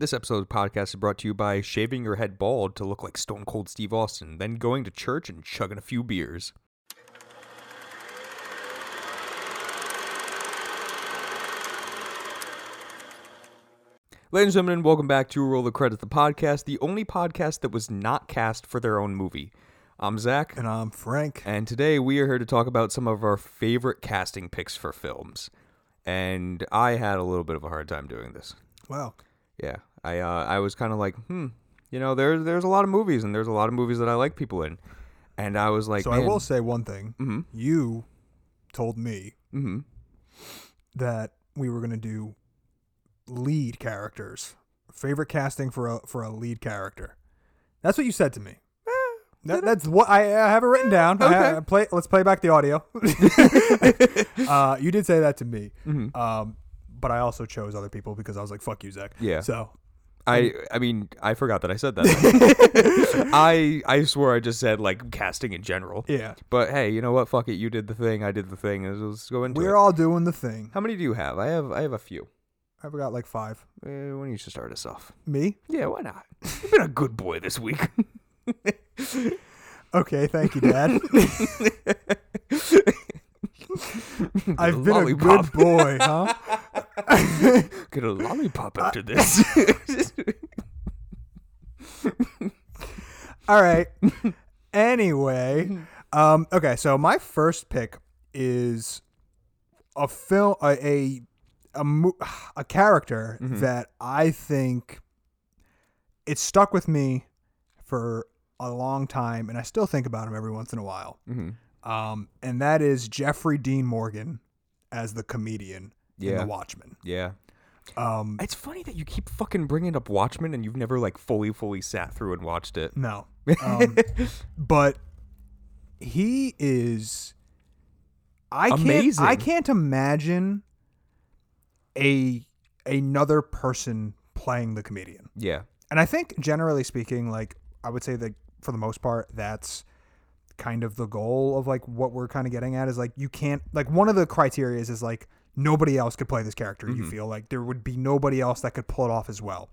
This episode of the podcast is brought to you by shaving your head bald to look like Stone Cold Steve Austin, then going to church and chugging a few beers. Ladies and gentlemen, welcome back to Roll the Credits, the podcast, the only podcast that was not cast for their own movie. I'm Zach, And I'm Frank. and today we are here to talk about some of our favorite casting picks for films. And I had a little bit of a hard time doing this. Wow. Yeah, I uh, I was kind of like, hmm, you know, there's there's a lot of movies, and there's a lot of movies that I like people in, and I was like, So I will say one thing. Mhm. You told me mhm. that we were going to do lead characters. Favorite casting for a for a lead character. That's what you said to me. That, that's what I, I have it written down. I ha- Okay. play. Let's play back the audio. uh, you did say that to me. Mhm. Um, but I also chose other people because I was like, "Fuck you, Zach." Yeah. So I I mean I forgot that I said that. I I swore I just said like casting in general. yeah, But hey, you know what? Fuck it. You did the thing. I did the thing. Let's- Let's go into we're it. all doing the thing. How many do you have? I have I have a few. I've got like five. Uh, why don't you just start us off? Me? Yeah, why not? You've been a good boy this week. Okay, thank you, Dad. I've been Lollipop. a good boy, huh? Get a lollipop after this. All right. Anyway, um, okay. So my first pick is a film, a a a, mo- a character that I think it stuck with me for a long time, and I still think about him every once in a while. Mhm. Um, and that is Jeffrey Dean Morgan as the comedian in Yeah. The Watchmen. Yeah. Um, It's funny that you keep fucking bringing up Watchmen and you've never like fully, fully sat through and watched it. No. Um, but he is I can't I can't imagine a another person playing the comedian. Yeah. And I think generally speaking like I would say that for the most part that's kind of the goal of like what we're kind of getting at is like you can't like one of the criteria is like nobody else could play this character you feel like there would be nobody else that could pull it off as well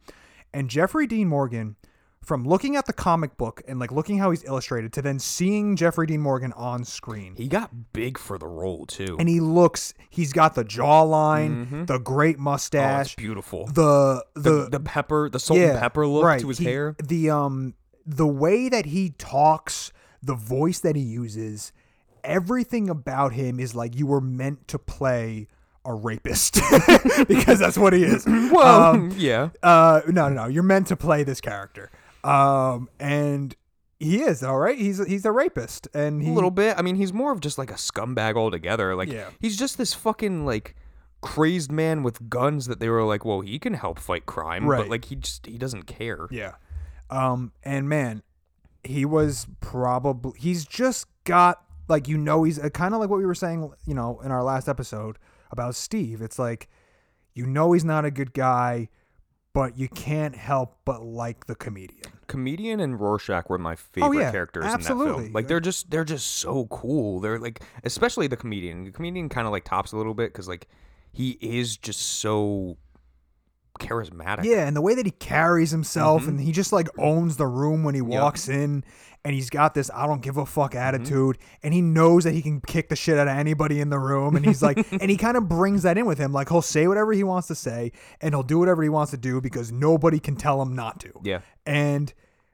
and jeffrey dean morgan from looking at the comic book and like looking how he's illustrated to then seeing jeffrey dean morgan on screen He got big for the role too. and he looks he's got the jawline the great oh, mustache beautiful. the The, the the pepper, the salt and pepper look right. to his He- hair. The um the way that he talks, the voice that he uses, everything about him is like you were meant to play a rapist because that's what he is. Well, Um, yeah. uh, no, no, no. You're meant to play this character, um, and he is all right. He's he's a rapist, and he A little bit. I mean, he's more of just like a scumbag altogether. Like, Yeah. he's just this fucking like crazed man with guns that they were like, well, he can help fight crime, but like he just he doesn't care. Yeah. Um, and man, he was probably he's just got like you know he's kind of like what we were saying, you know, in our last episode about Steve. It's like you know he's not a good guy, but you can't help but like the comedian. Comedian and Rorschach were my favorite Oh, yeah, characters in that absolutely. film. Like they're just they're just so cool. They're like especially the comedian. The comedian kind of like tops a little bit because like he is just so charismatic. Yeah, and the way that he carries himself mm-hmm. and he just like owns the room when he walks in and he's got this I don't give a fuck mm-hmm. attitude and he knows that he can kick the shit out of anybody in the room and he's like and he kind of brings that in with him like he'll say whatever he wants to say and he'll do whatever he wants to do because nobody can tell him not to. Yeah. And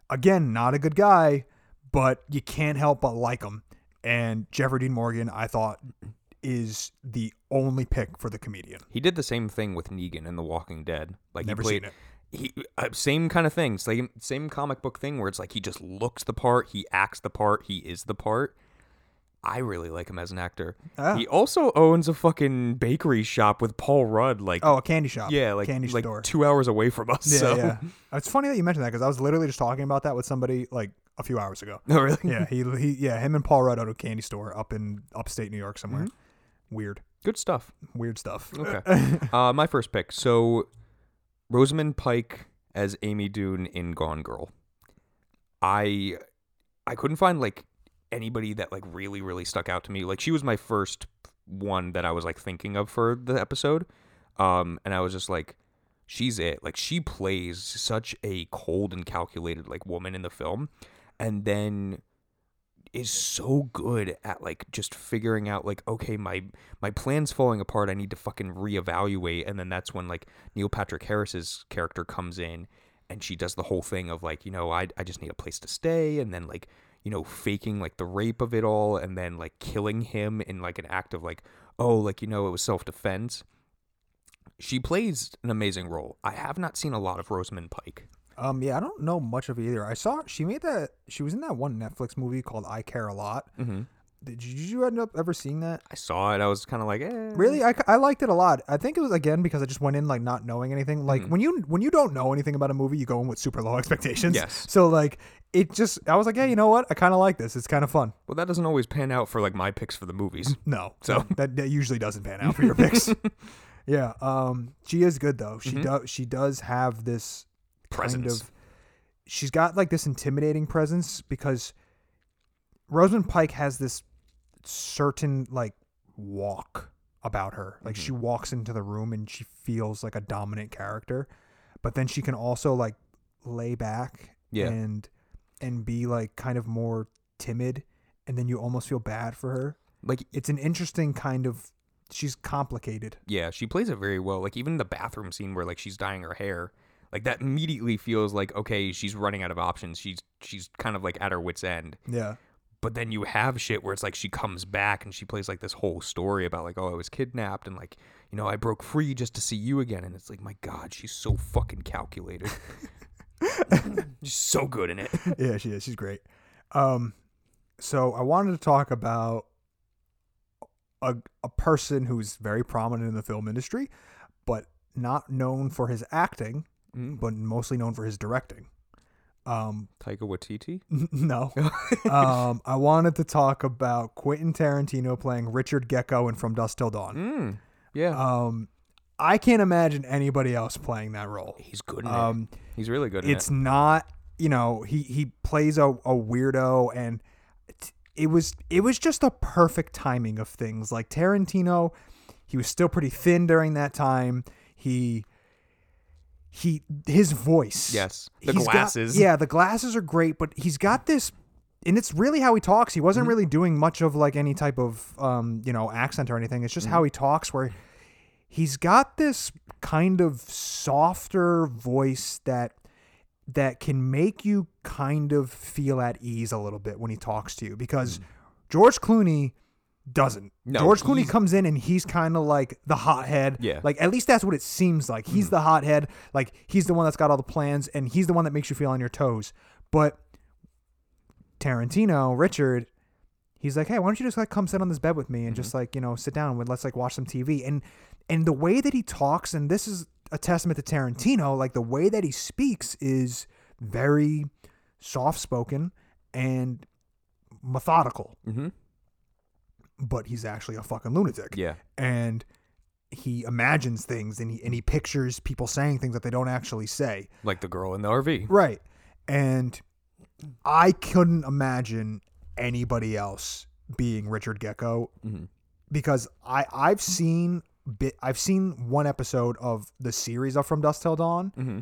again, not a good guy, but you can't help but like him. And Jeffrey Dean Morgan, I thought is the only pick for the comedian. He did the same thing with Negan in The Walking Dead. Like Never he played, it. He uh, same kind of thing. Same same comic book thing where it's like he just looks the part, he acts the part, he is the part. I really like him as an actor. Ah. He also owns a fucking bakery shop with Paul Rudd. Like Oh, a candy shop. yeah, like candy like store. two hours away from us. Yeah, so. yeah. It's funny that you mentioned that because I was literally just talking about that with somebody like a few hours ago. Oh really? Yeah, he, he yeah, him and Paul Rudd owned a candy store up in upstate New York somewhere. Mm-hmm. Weird, Good stuff. weird stuff. Okay. uh, my first pick. So, Rosamund Pike as Amy Dunne in Gone Girl. I I couldn't find like anybody that like really really stuck out to me. Like she was my first one that I was like thinking of for the episode. Um, and I was just like, she's it. Like she plays such a cold and calculated like woman in the film, and then is so good at like just figuring out like okay my my plan's falling apart. I need to fucking reevaluate. And then that's when like neil patrick harris's character comes in and she does the whole thing of like you know i, I just need a place to stay. And then like you know faking like the rape of it all and then like killing him in like an act of like oh like you know it was self-defense. She plays an amazing role. I have not seen a lot of rosamund pike Um, yeah, I don't know much of it either. I saw she made that. She was in that one Netflix movie called I Care a Lot. mm-hmm. Did you, did you end up ever seeing that? i saw it i was kind of like eh. Really, I, I liked it a lot. I think it was again because I just went in like not knowing anything. Like when you when you don't know anything about a movie, you go in with super low expectations. Yes. So like it just I was like, yeah, you know what? I kind of like this. It's kind of fun. well that doesn't always pan out for like my picks for the movies No, So- that, that usually doesn't pan out for your picks. yeah. Um. She is good though. She does. She does have this Presence. kind of. She's got like this intimidating presence because Rosamund Pike has this certain like walk about her. Like she mm-hmm. walks into the room and she feels like a dominant character, but then she can also like lay back Yeah. and and be like kind of more timid and then you almost feel bad for her. like It's an interesting kind of she's complicated. Yeah, she plays it very well. Like even the bathroom scene where like she's dyeing her hair, like that immediately feels like okay, she's running out of options. She's she's kind of like at her wits end. Yeah. But then you have shit where it's like she comes back and she plays like this whole story about like oh I was kidnapped and like you know I broke free just to see you again and it's like my god she's so fucking calculated. she's so good in it. yeah, she is. She's great. Um, so I wanted to talk about a a person who's very prominent in the film industry, but not known for his acting, Mm. but mostly known for his directing. Um, Taika Waititi. no. um, I wanted to talk about Quentin Tarantino playing Richard Gecko in From Dusk Till Dawn. Mm. Yeah, Um, I can't imagine anybody else playing that role. he's good in Um, it. He's really good in it's it. not you know he he plays a, a weirdo and it, it was it was just a perfect timing of things like tarantino he was still pretty thin during that time he he his voice Yes, the he's got- glasses. yeah the glasses are great but he's got this and it's really how he talks he Mm-hmm. wasn't really doing much of like any type of um you know accent or anything it's just Mm-hmm. how he talks where he's got this kind of softer voice that that can make you kind of feel at ease a little bit when he talks to you because George Clooney doesn't. Mm. No, George Clooney comes in and he's kind of like the hothead. Yeah. Like at least that's what it seems like. He's the hothead. Like he's the one that's got all the plans and he's the one that makes you feel on your toes. But Tarantino, Richard, he's like, hey, why don't you just like come sit on this bed with me and just like you know sit down and let's like watch some TV and and the way that he talks and this is a testament to Tarantino, like the way that he speaks is very soft spoken and methodical, Mm-hmm. But he's actually a fucking lunatic Yeah. and he imagines things and he and he pictures people saying things that they don't actually say. Like the girl in the RV. Right. And I couldn't imagine anybody else being Richard Gecko Mhm. because I I've seen bit I've seen one episode of the series of From Dusk Till Dawn. Mm-hmm.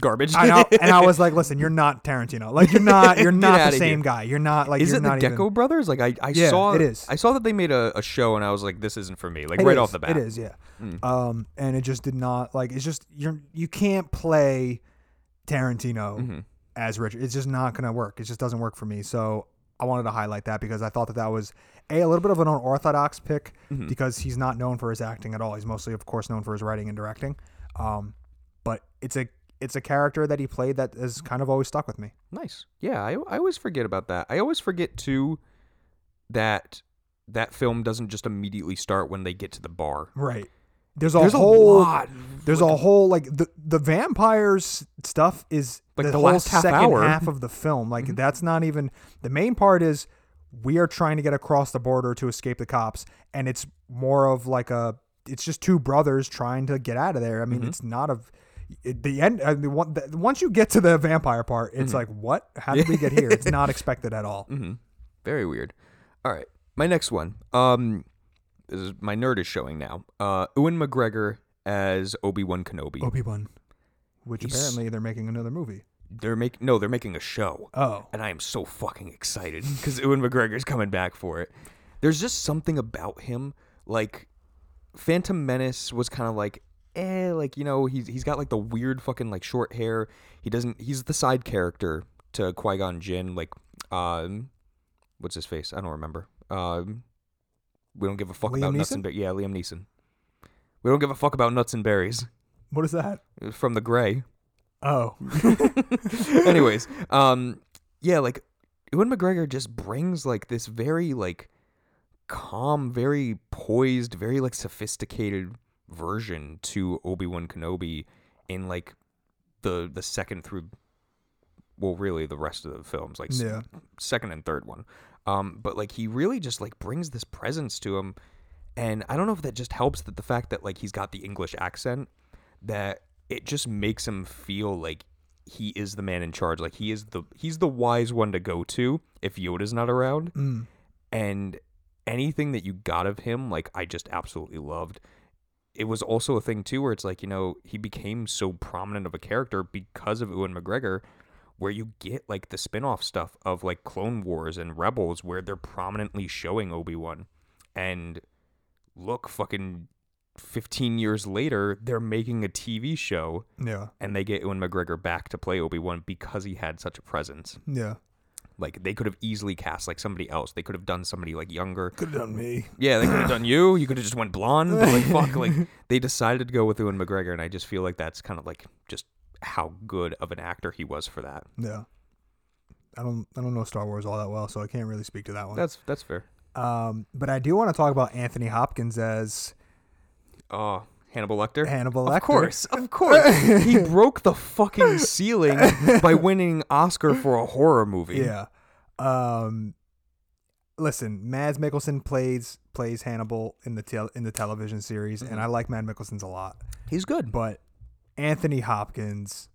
Garbage. I know, and I was like, listen, you're not Tarantino. Like you're not you're not the same here. guy. You're not like is you're it the not Gecko even, Brothers? Like I, I Yeah, saw it is. I saw that they made a, a show and I was like, this isn't for me. Like It right is, off the bat. It is, yeah. Mm. Um, and it just did not like it's just you're you can't play Tarantino Mhm. as Richard. It's just not gonna work. It just doesn't work for me. So I wanted to highlight that because I thought that that was a a little bit of an unorthodox pick Mhm. because he's not known for his acting at all. He's mostly, of course, known for his writing and directing. Um, but it's a it's a character that he played that has kind of always stuck with me. Nice. Yeah, I, I always forget about that. I always forget too that that film doesn't just immediately start when they get to the bar. Right. There's a There's whole a lot. There's a whole like the the vampires stuff is Like the, the whole last half second hour. half of the film. Like mm-hmm. that's not even the main part is we are trying to get across the border to escape the cops, and it's more of like a it's just two brothers trying to get out of there. I mean, mm-hmm. it's not a the end. I mean, one, the, once you get to the vampire part, it's like what? How did we get here? It's not expected at all. hmm Very weird. All right, my next one. Um, this is my nerd is showing now. Uh, Ewan McGregor as Obi Wan Kenobi. Obi Wan, which He's- apparently they're making another movie. They're making no, they're making a show. Oh, and I am so fucking excited because Ewan McGregor's coming back for it. There's just something about him, like Phantom Menace was kind of like, eh, like you know he's he's got like the weird fucking like short hair. He doesn't. He's the side character to Qui Gon Jinn. Like, um, what's his face? I don't remember. Um, we don't give a fuck Liam about nuts and Ber- yeah, Liam Neeson. We don't give a fuck about nuts and berries what is that? from the Grey. Oh, Anyways, um, yeah, like Ewan McGregor just brings like this very like calm, very poised, very like sophisticated version to Obi Wan Kenobi in like the the second through, well, really the rest of the films, like yeah, second and third one. Um, but like he really just like brings this presence to him, and I don't know if that just helps that the fact that like he's got the English accent, that it just makes him feel like he is the man in charge. Like he is the he's the wise one to go to if Yoda's not around, mm. and anything that you got of him, like I just absolutely loved. It was also a thing too where it's like you know he became so prominent of a character because of Ewan McGregor, where you get like the spin-off stuff of like Clone Wars and Rebels where they're prominently showing Obi-Wan, and look, fucking. 15 years later, they're making a TV show yeah, and they get Ewan McGregor back to play Obi Wan because he had such a presence. yeah. Like they could have easily cast like somebody else. They could have done somebody like younger. Could have done me. Yeah, they could have done you. You could have just went blonde. But like fuck, like they decided to go with Ewan McGregor, and I just feel like that's kind of like just how good of an actor he was for that. Yeah. I don't I don't know Star Wars all that well, so I can't really speak to that one. That's that's fair. Um, but I do want to talk about Anthony Hopkins as Oh, Hannibal Lecter. Hannibal Lecter. Of course, of course. he broke the fucking ceiling by winning Oscar for a horror movie. Yeah. Um, listen, Mads Mikkelsen plays plays Hannibal in the tel- in the television series, Mm-hmm. and I like Mads Mikkelsen's a lot. he's good. But Anthony Hopkins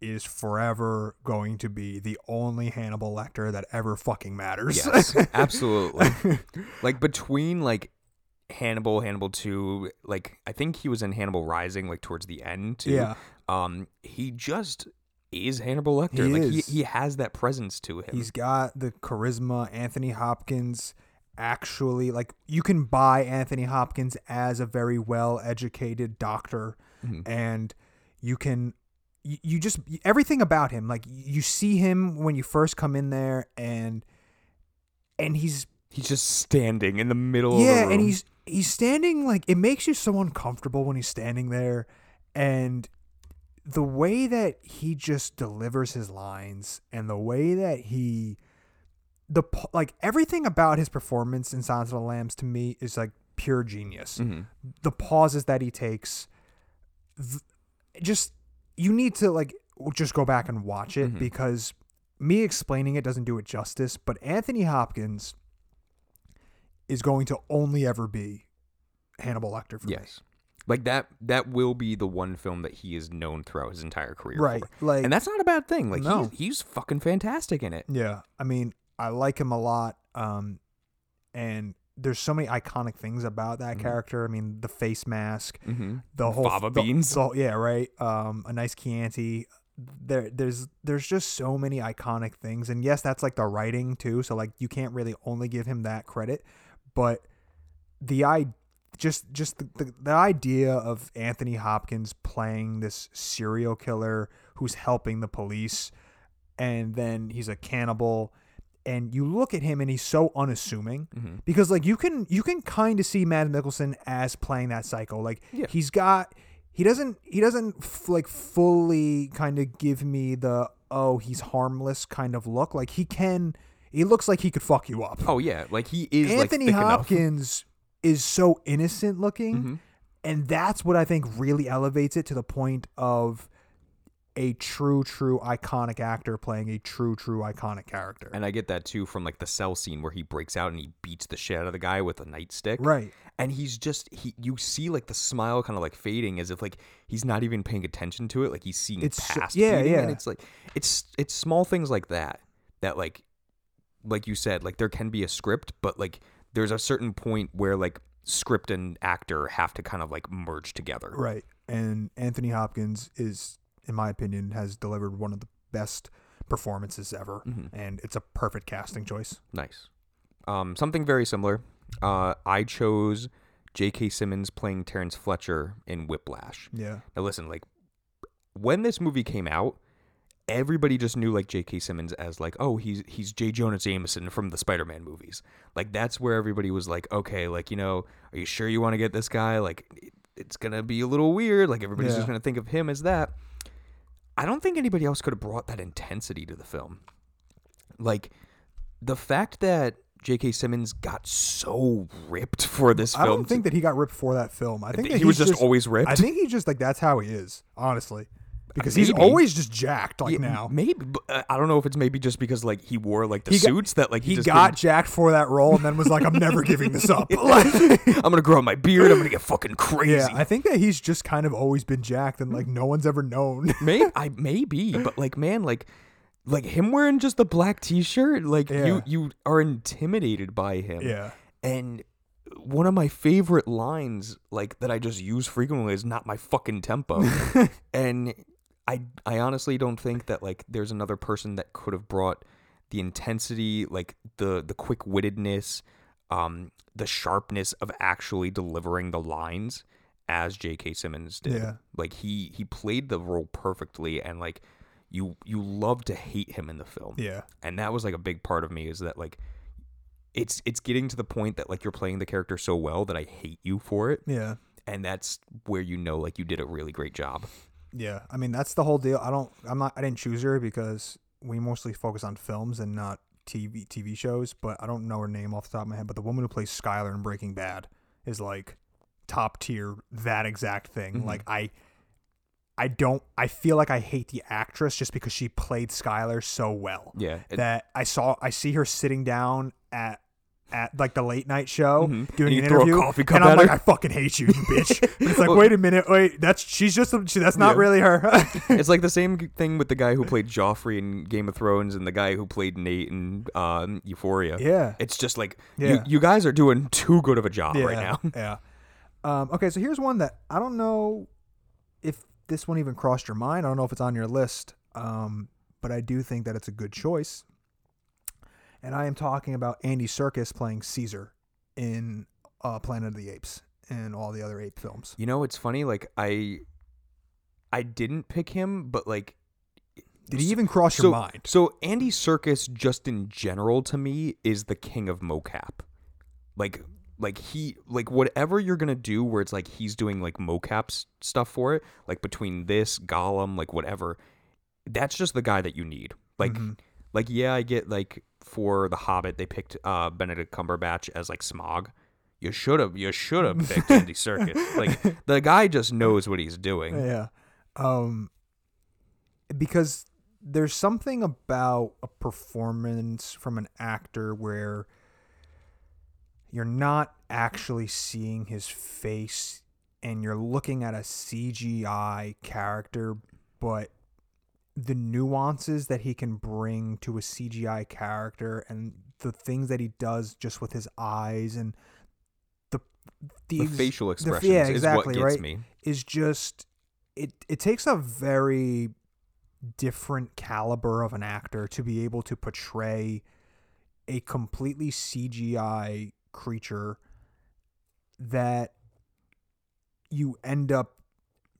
is forever going to be the only Hannibal Lecter that ever fucking matters. Yes, absolutely. like between like Hannibal, Hannibal Two, like I think he was in Hannibal Rising, like towards the end too. Yeah. Um, he just is Hannibal Lecter. He like is. he he has that presence to him. He's got the charisma. Anthony Hopkins actually like you can buy Anthony Hopkins as a very well educated doctor Mhm. and you can you, you just everything about him like you see him when you first come in there and and he's He's just standing in the middle. of yeah the and he's he's standing like it makes you so uncomfortable when he's standing there and the way that he just delivers his lines and the way that he the like everything about his performance in Silence of the Lambs to me is like pure genius. Mhm. The pauses that he takes, th- just you need to like just go back and watch it Mhm. because me explaining it doesn't do it justice. But Anthony Hopkins is going to only ever be Hannibal Lecter for me. yes. Like that. That will be the one film that he is known throughout his entire career. Right. For. Like And that's not a bad thing. Like No. he's, he's fucking fantastic in it. Yeah, I mean, I like him a lot. Um, and there's so many iconic things about that Mhm. character. I mean, the face mask, Mm-hmm. the whole Fava the- beans. the- yeah, right. Um, a nice Chianti. There, there's, there's just so many iconic things, and yes, that's like the writing too. So like, you can't really only give him that credit, but the I, just, just the, the, the idea of Anthony Hopkins playing this serial killer who's helping the police, and then he's a cannibal, and you look at him and he's so unassuming Mm-hmm. because like you can you can kind of see Matt Mikkelsen as playing that psycho. Like Yeah. he's got he doesn't he doesn't f- like fully kind of give me the oh he's harmless kind of look. Like he can he looks like he could fuck you up. Oh yeah, like he is Anthony like, thick enough. Hopkins is so innocent looking Mhm. and that's what I think really elevates it to the point of a true true iconic actor playing a true true iconic character. And I get that too from like the cell scene where he breaks out and he beats the shit out of the guy with a nightstick. right. And he's just he you see like the smile kind of like fading as if like he's not even paying attention to it. Like he's seeing It's so- past yeah, beating, And yeah. it's like it's it's small things like that that like like you said, like there can be a script, but like there's a certain point where like script and actor have to kind of like merge together. Right. and Anthony Hopkins is, in my opinion, has delivered one of the best performances ever, Mhm. and it's a perfect casting choice. Nice. Um, something very similar. Uh, I chose J.K. Simmons playing Terrence Fletcher in Whiplash. Yeah, Now listen, like when this movie came out, everybody just knew like J.K. Simmons as like, oh, he's he's J. Jonah Jameson from the Spider-Man movies. Like that's where everybody was like, okay, like you know, are you sure you want to get this guy? Like it's gonna be a little weird. Like everybody's Yeah. just gonna think of him as that. I don't think anybody else could have brought that intensity to the film. Like the fact that J.K. Simmons got so ripped for this I film. I don't think that he got ripped for that film. I think he was he's just, always ripped. I think he's just like that's how he is, honestly, because he's always just jacked. Like Yeah, now, maybe but, uh, I don't know if it's maybe just because like he wore like the He got- suits that like he, he got couldn't- jacked for that role, and then was like, "I'm never giving this up." Like, I'm gonna grow my beard. I'm gonna get fucking crazy. yeah, I think that he's just kind of always been jacked, and like no one's ever known. Maybe I maybe, but like man, like like him wearing just the black T-shirt, like Yeah. you you are intimidated by him. yeah, And one of my favorite lines, like that I just use frequently, is "not my fucking tempo." and I I honestly don't think that like there's another person that could have brought the intensity, like the the quick wittedness, um, the sharpness of actually delivering the lines as J.K. Simmons did. Yeah. Like he he played the role perfectly, and like you you love to hate him in the film yeah, and that was like a big part of me is that like it's it's getting to the point that like you're playing the character so well that I hate you for it yeah. and that's where you know like you did a really great job. Yeah, I mean that's the whole deal. I don't. I'm not. I didn't choose her because we mostly focus on films and not TV TV shows. But I don't know her name off the top of my head. But the woman who plays Skyler in Breaking Bad is like top tier. That exact thing. Mhm. Like I. I don't. I feel like I hate the actress just because she played Skyler so well Yeah. it- that I saw. I see her sitting down at at like the late night show Mhm. doing an you throw a interview, coffee cup and I'm at like. I fucking hate you, you bitch. But it's like, Well- wait a minute, wait, that's she's just a, she, that's not Yeah. really her. it's like the same thing with the guy who played Joffrey in Game of Thrones and the guy who played Nate in um, Euphoria. yeah, It's just like Yeah. you, you guys are doing too good of a job yeah, right now. yeah. Um, okay, so here's one that I don't know if this one even crossed your mind. I don't know if it's on your list, um, but I do think that it's a good choice. And I am talking about Andy Serkis playing Caesar in uh, Planet of the Apes and all the other ape films. You know, it's funny. Like I, I didn't pick him, but like Did he even cross so, your mind? So Andy Serkis, just in general, to me, is the king of mocap. Like, like he, like whatever you're gonna do, where it's like he's doing like mocap stuff for it, like between this Gollum, like whatever. That's just the guy that you need. Like, Mhm. Like yeah, I get like for the Hobbit, they picked uh Benedict Cumberbatch as like Smaug. You should have, you should have picked Andy Serkis. Like the guy just knows what he's doing. Yeah. Um because there's something about a performance from an actor where you're not actually seeing his face and you're looking at a CGI character, but the nuances that he can bring to a CGI character and the things that he does just with his eyes and the the, The ex- facial the- expressions yeah, is exactly, what gets right? me. is just it it takes a very different caliber of an actor to be able to portray a completely CGI creature that you end up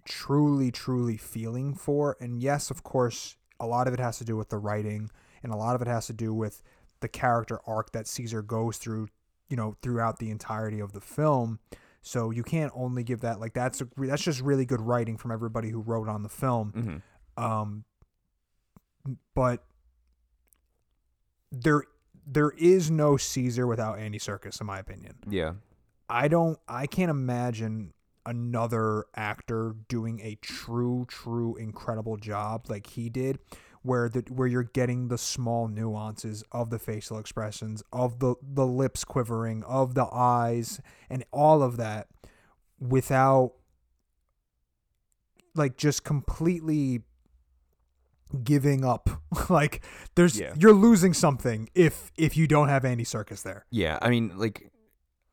truly truly feeling for and yes of course a lot of it has to do with the writing and a lot of it has to do with the character arc that Caesar goes through you know throughout the entirety of the film. So you can't only give that like that's a, that's just really good writing from everybody who wrote on the film. Hmm um but there there is no Caesar without Andy Serkis in my opinion. Yeah. I don't I can't imagine another actor doing a true true incredible job like he did where the where you're getting the small nuances of the facial expressions of the the lips quivering of the eyes and all of that without like just completely giving up like there's Yeah. you're losing something if if you don't have Andy Serkis there Yeah, I mean, like,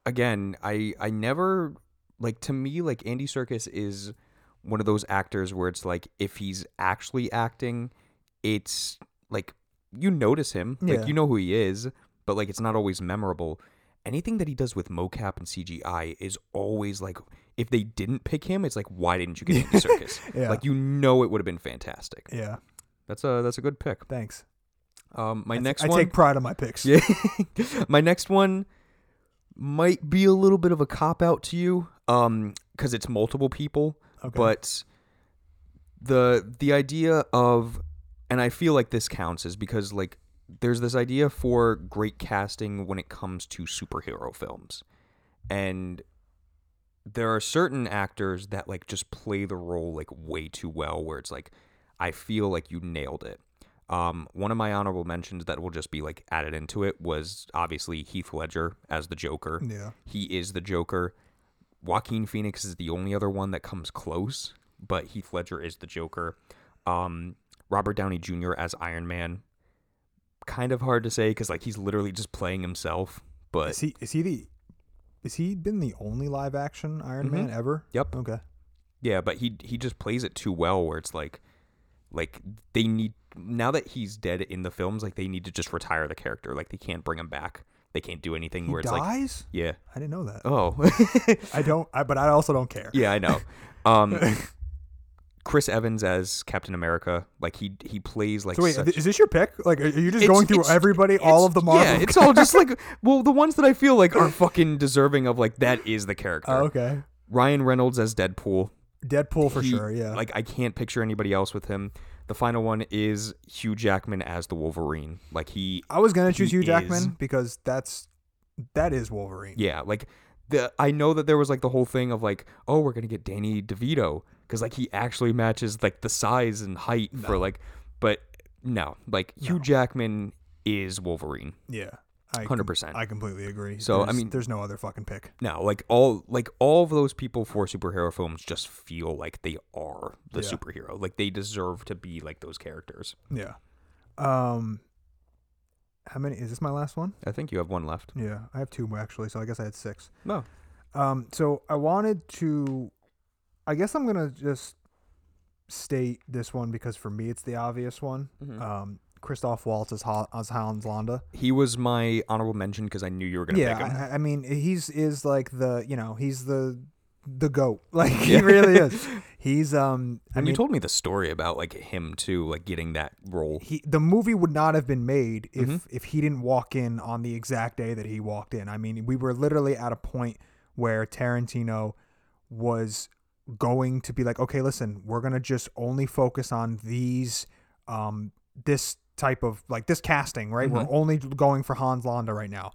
again, I I never like to me like Andy Serkis is one of those actors where it's like if he's actually acting, it's like you notice him, Yeah. like you know who he is, but like it's not always memorable. Anything that he does with mocap and CGI is always like if they didn't pick him, it's like why didn't you get Andy Serkis? Yeah. Like you know it would have been fantastic. Yeah. That's a that's a good pick. Thanks. Um, my I, next I one, take pride in my picks. yeah, my next one might be a little bit of a cop out to you, um, because it's multiple people, Okay. but the the idea of, and I feel like this counts is because like there's this idea for great casting when it comes to superhero films, and there are certain actors that like just play the role like way too well, where it's like I feel like you nailed it. Um, one of my honorable mentions that will just be like added into it was obviously Heath Ledger as the Joker. yeah. He is the Joker. Joaquin Phoenix is the only other one that comes close, but Heath Ledger is the Joker. Um, Robert Downey Jr. as Iron Man. Kind of hard to say because like he's literally just playing himself. But Is he is he the is he been the only live action Iron Man ever? Yep. Okay. Yeah, but he he just plays it too well where it's like like they need now that he's dead in the films, like they need to just retire the character. Like they can't bring him back. They can't do anything He where it's like dies? Yeah. I didn't know that. Oh. I don't I, but I also don't care. yeah, I know. Um Chris Evans as Captain America, like he he plays like So wait, such- is this your pick? Like, are you just It's- going through everybody, all of the Marvel? Yeah, it's all just like well, the ones that I feel like are fucking deserving of like that is the character. Oh, okay. Ryan Reynolds as Deadpool. Deadpool for He- sure. Yeah. Like I can't picture anybody else with him. The final one is Hugh Jackman as the Wolverine. Like he I was gonna choose Hugh Jackman is- because that's that is Wolverine. yeah, like the I know that there was like the whole thing of like, oh, we're going to get Danny DeVito cuz like he actually matches like the size and height for like but no, like Hugh Jackman is Wolverine. Yeah. I 100%. I completely agree. So, I mean- there's no other fucking pick. No, like all like all of those people for superhero films just feel like they are the Yeah. superhero. Like they deserve to be like those characters. Yeah. Um. How many? Is this my last one? I think you have one left. Yeah, I have two more actually. So I guess I had six. No. Um. So I wanted to. I guess I'm gonna just state this one because for me it's the obvious one. Mhm. Um. Christoph Waltz as, Ho- as Hans Landa. He was my honorable mention because I knew you were gonna Yeah, pick him. I, I mean he's is like the you know he's the the goat. Like he Yeah. really is. He's um. I and mean, you told me the story about like him too, like getting that role. he the movie would not have been made if Mhm. if he didn't walk in on the exact day that he walked in. I mean, we were literally at a point where Tarantino was going to be like, okay, listen, we're gonna just only focus on these, um, this type of like this casting, right? We're only going for Hans Landa right now,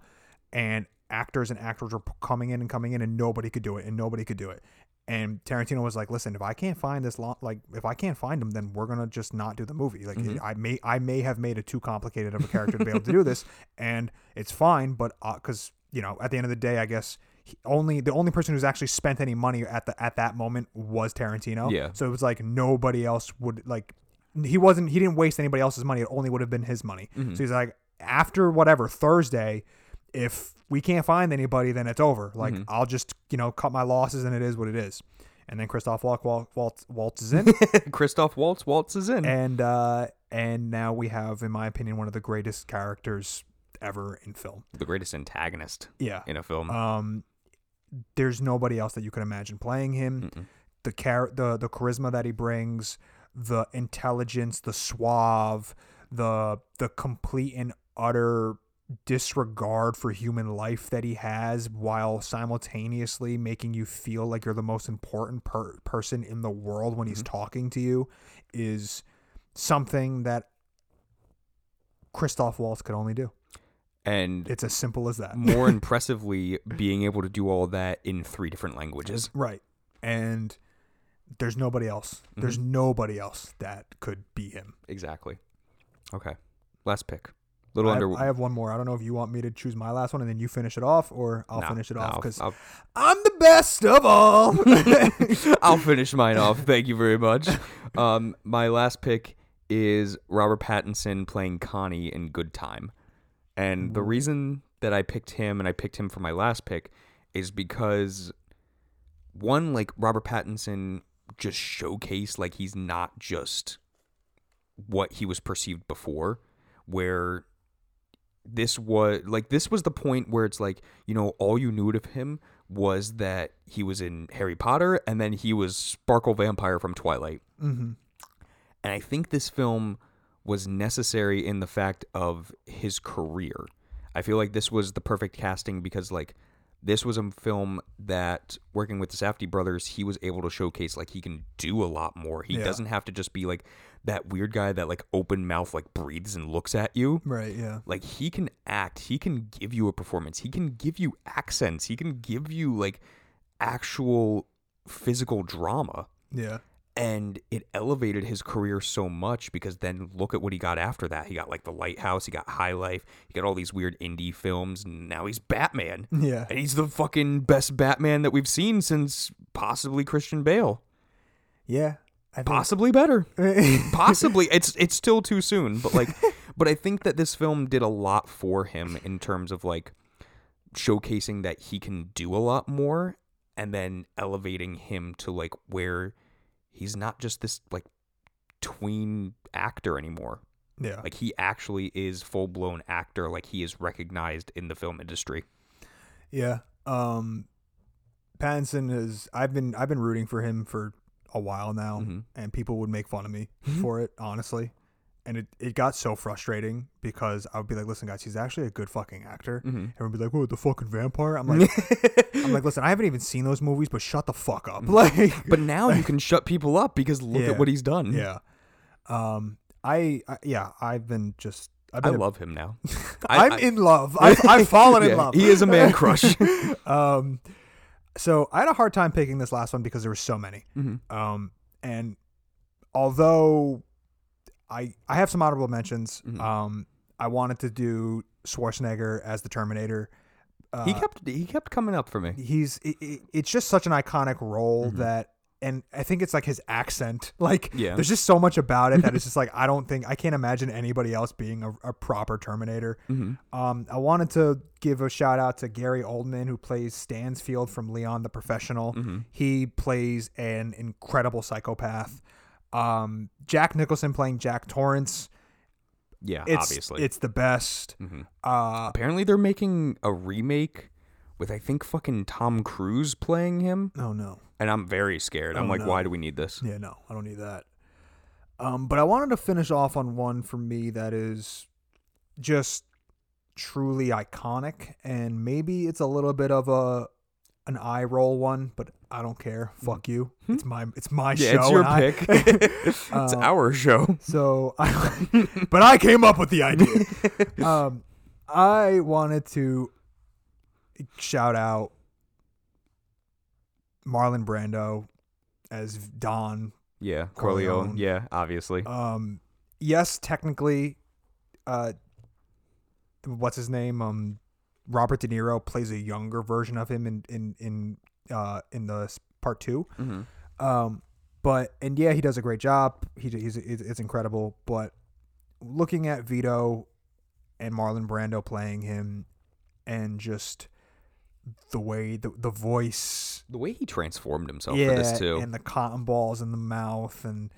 and actors and actors were coming in and coming in, and nobody could do it, and nobody could do it. And Tarantino was like, "Listen, if I can't find this, lo- like, if I can't find him, then we're gonna just not do the movie. Like, Mhm. I may, I may have made it too complicated of a character to be able to do this, and it's fine. But because you know, at the end of the day, I guess he, only the only person who's actually spent any money at the at that moment was Tarantino. Yeah. So it was like nobody else would like. He wasn't. He didn't waste anybody else's money. It only would have been his money. Mhm. So he's like, after whatever Thursday, if we can't find anybody, then it's over. Like Mhm. I'll just you know cut my losses, and it is what it is. And then Christoph Waltz Waltz Waltz, Waltz is in, Christoph Waltz Waltz is in. and uh, and now we have, in my opinion, one of the greatest characters ever in film. the greatest antagonist Yeah. in a film. Um, there's nobody else that you can imagine playing him. Mm-mm. The char- the the charisma that he brings, the intelligence, the suave, the the complete and utter disregard for human life that he has while simultaneously making you feel like you're the most important per- person in the world when he's mm-hmm. talking to you is something that Christoph Waltz could only do. and It's as simple as that. more impressively, being able to do all that in three different languages. Right. And there's nobody else. There's nobody else that could be him. Exactly. Okay. Last pick. Little I have, under. I have one more. I don't know if you want me to choose my last one and then you finish it off, or I'll No, finish it no, off because I'm the best of all. I'll finish mine off. Thank you very much. Um, my last pick is Robert Pattinson playing Connie in Good Time, and the reason that I picked him and I picked him for my last pick is because one, like Robert Pattinson just showcase like he's not just what he was perceived before where this was like this was the point where it's like you know all you knew of him was that he was in Harry Potter and then he was Sparkle Vampire from Twilight Mm-hmm. and I think this film was necessary in the fact of his career. I feel like this was the perfect casting because like this was a film that working with the Safdie brothers, he was able to showcase like he can do a lot more. He Yeah. doesn't have to just be like that weird guy that like open mouth like breathes and looks at you. Right. Yeah. Like he can act, he can give you a performance, he can give you accents, he can give you like actual physical drama Yeah. And it elevated his career so much because then look at what he got after that. He got like The Lighthouse, he got High Life, he got all these weird indie films, and now he's Batman. Yeah. And he's the fucking best Batman that we've seen since possibly Christian Bale. Yeah. Possibly better. Possibly. It's it's still too soon, but like but I think that this film did a lot for him in terms of like showcasing that he can do a lot more and then elevating him to like where he's not just this like tween actor anymore. yeah. Like he actually is full blown actor. Like he is recognized in the film industry. Yeah. Um Pattinson is I've been I've been rooting for him for a while now Mhm. and people would make fun of me for it, honestly. And it, it got so frustrating because I would be like, listen guys, he's actually a good fucking actor. Mhm. Everyone would be like, What the fucking vampire? I'm like I'm like, listen, I haven't even seen those movies, but shut the fuck up. Like But now you can shut people up because look Yeah. at what he's done. Yeah. Um I, I yeah, I've been just I've I been love him now. I'm I- in love. I've, I've fallen in love. He is a man crush. um, so I had a hard time picking this last one because there were so many. Mhm. Um, and although I I have some honorable mentions, Mhm. um, I wanted to do Schwarzenegger as the Terminator. Uh, he kept he kept coming up for me. he's it, it- it's just such an iconic role Mhm. that and I think it's like his accent. Like Yeah. there's just so much about it that it's just like I don't think I can't imagine anybody else being a, a proper Terminator. Mm-hmm. Um, I wanted to give a shout out to Gary Oldman who plays Stansfield from Leon the Professional. Mm-hmm. He plays an incredible psychopath. Um, Jack Nicholson playing Jack Torrance. Yeah, It's obviously. it's the best. hmm Uh, Apparently, they're making a remake with I think fucking Tom Cruise playing him, oh no, and I'm very scared. I'm Oh, like, no. why do we need this? yeah, no, I don't need that. Um, but I wanted to finish off on one for me that is just truly iconic, and maybe it's a little bit of a an eye roll one, but I don't care. Fuck you. It's my it's my Hmm. Yeah, show. it's your and I- pick. it's Uh, our show. So, I, but I came up with the idea. Um, I wanted to shout out Marlon Brando as Don. Yeah, Corleone. Corleone. Yeah, obviously. Um, yes, technically, uh, what's his name? Um, Robert De Niro plays a younger version of him in in in uh in the part two. hmm Um, but and yeah, he does a great job. He he's it's it's incredible. But looking at Vito and Marlon Brando playing him, and just the way the the voice, The way he transformed himself yeah, for this too. and the cotton balls in the mouth, and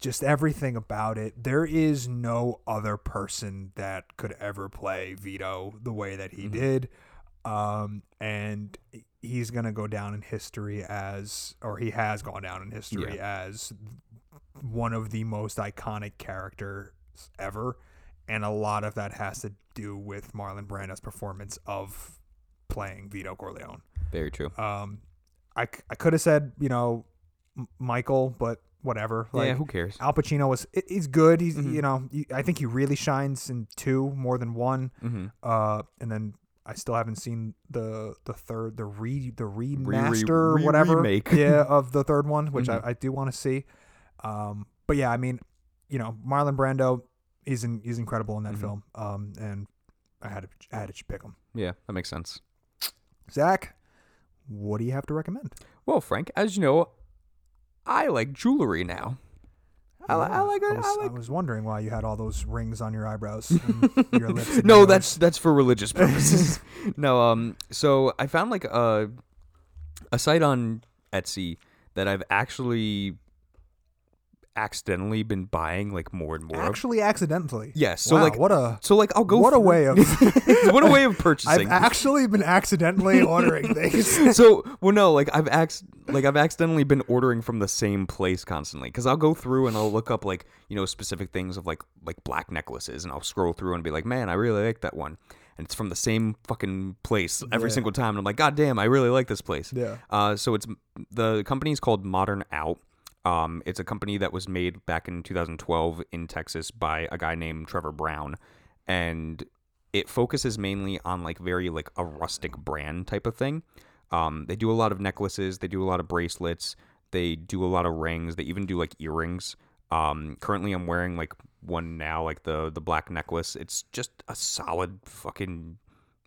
just everything about it. There is no other person that could ever play Vito the way that he Mhm. did. Um, and he's gonna go down in history as, or he has gone down in history as one of the most iconic characters ever. And a lot of that has to do with Marlon Brando's performance of playing Vito Corleone. Very true. Um, I, I could have said you know M- Michael, but whatever. Like yeah, who cares? Al Pacino was he's good. He's Mhm. you know I think he really shines in two more than one. hmm Uh, and then I still haven't seen the the third the re the re- remaster re- whatever remake. yeah of the third one, which Mhm. I, I do want to see. Um, but yeah, I mean, you know, Marlon Brando, he's in, he's incredible in that Mhm. film. Um, and I had to I had to pick him. Yeah, that makes sense. Zach, what do you have to recommend? Well, Frank, as you know, I like jewelry now. I, li- I like I I, was, I like. was wondering why you had all those rings on your eyebrows, and your lips. and no, your that's that's for religious purposes. no, um, so I found like a a site on Etsy that I've actually accidentally been buying like more and more of. Actually, accidentally. Yes. So Wow, like what a so like I'll go what a way of. what a way of purchasing. I've actually been accidentally ordering things. so well no like I've ac- like I've accidentally been ordering from the same place constantly because I'll go through and I'll look up like you know specific things of like like black necklaces and I'll scroll through and be like man I really like that one and it's from the same fucking place every Yeah. single time and I'm like god damn I really like this place Yeah. uh so it's the company is called Modern Out um it's a company that was made back in 2012 in Texas by a guy named Trevor Brown and it focuses mainly on like very like a rustic brand type of thing. Um, they do a lot of necklaces, they do a lot of bracelets, they do a lot of rings, they even do like earrings. Um, currently, I'm wearing like one now, like the the black necklace. It's just a solid fucking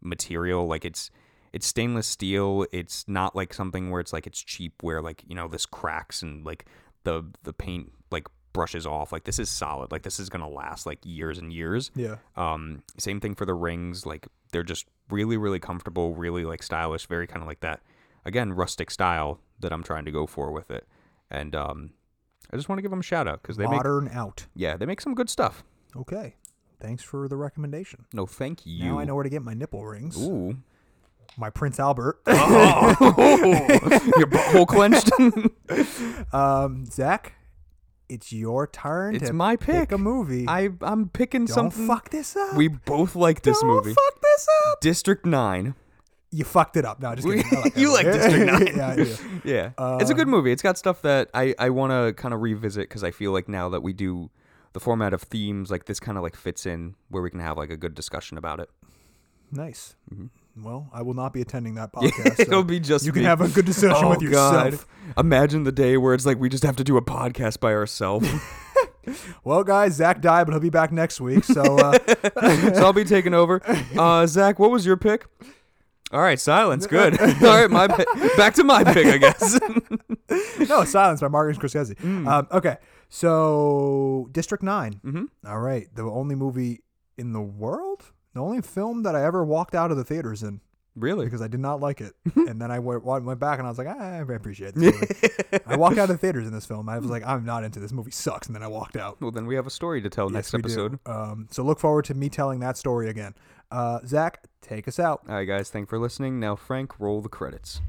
material. Like it's it's stainless steel. It's not like something where it's like it's cheap, where like you know this cracks and like the the paint like brushes off. Like this is solid. Like this is gonna last like years and years. Yeah. Um, same thing for the rings. Like they're just really, really comfortable, really like stylish, very kind of like that. Again, rustic style that I'm trying to go for with it. And um, I just want to give them a shout out because they make Modern out. yeah they make some good stuff. Okay. Thanks for the recommendation. No, thank you. Now I know where to get my nipple rings. Ooh. My Prince Albert. Oh, your butthole clenched. um, Zach, it's your turn. it's to my pick. a movie. I I'm picking Don't something. fuck this up. We both like this Don't movie. fuck this up. District Nine. You fucked it up. No, just kidding. Like you movie. like District Nine. yeah, I do. Yeah, it's a good movie. It's got stuff that I I want to kind of revisit because I feel like now that we do the format of themes, like this kind of like fits in where we can have like a good discussion about it. Nice. Mm-hmm. Well, I will not be attending that podcast. It'll so be just you can me. have a good discussion oh, with yourself. God. Imagine the day where it's like we just have to do a podcast by ourselves. Well, guys, Zach died, but he'll be back next week. So, uh, so I'll be taking over. Uh, Zach, what was your pick? All right, silence. Good. All right, my back to my pick, I guess. no, Silence by Martin Scorsese. Mm. Um, okay, so District 9 Mhm. All right, the only movie in the world, the only film that I ever walked out of the theaters in really? because I did not like it, and then I went, went back and I was like, ah, I appreciate this movie. I walked out of the theaters in this film. I was like, I'm not into this movie. Sucks, and then I walked out. Well, then we have a story to tell next Yes, we do. episode. Um, so look forward to me telling that story again. Uh, Zach, take us out. All right, guys. Thanks for listening. Now, Frank, roll the credits.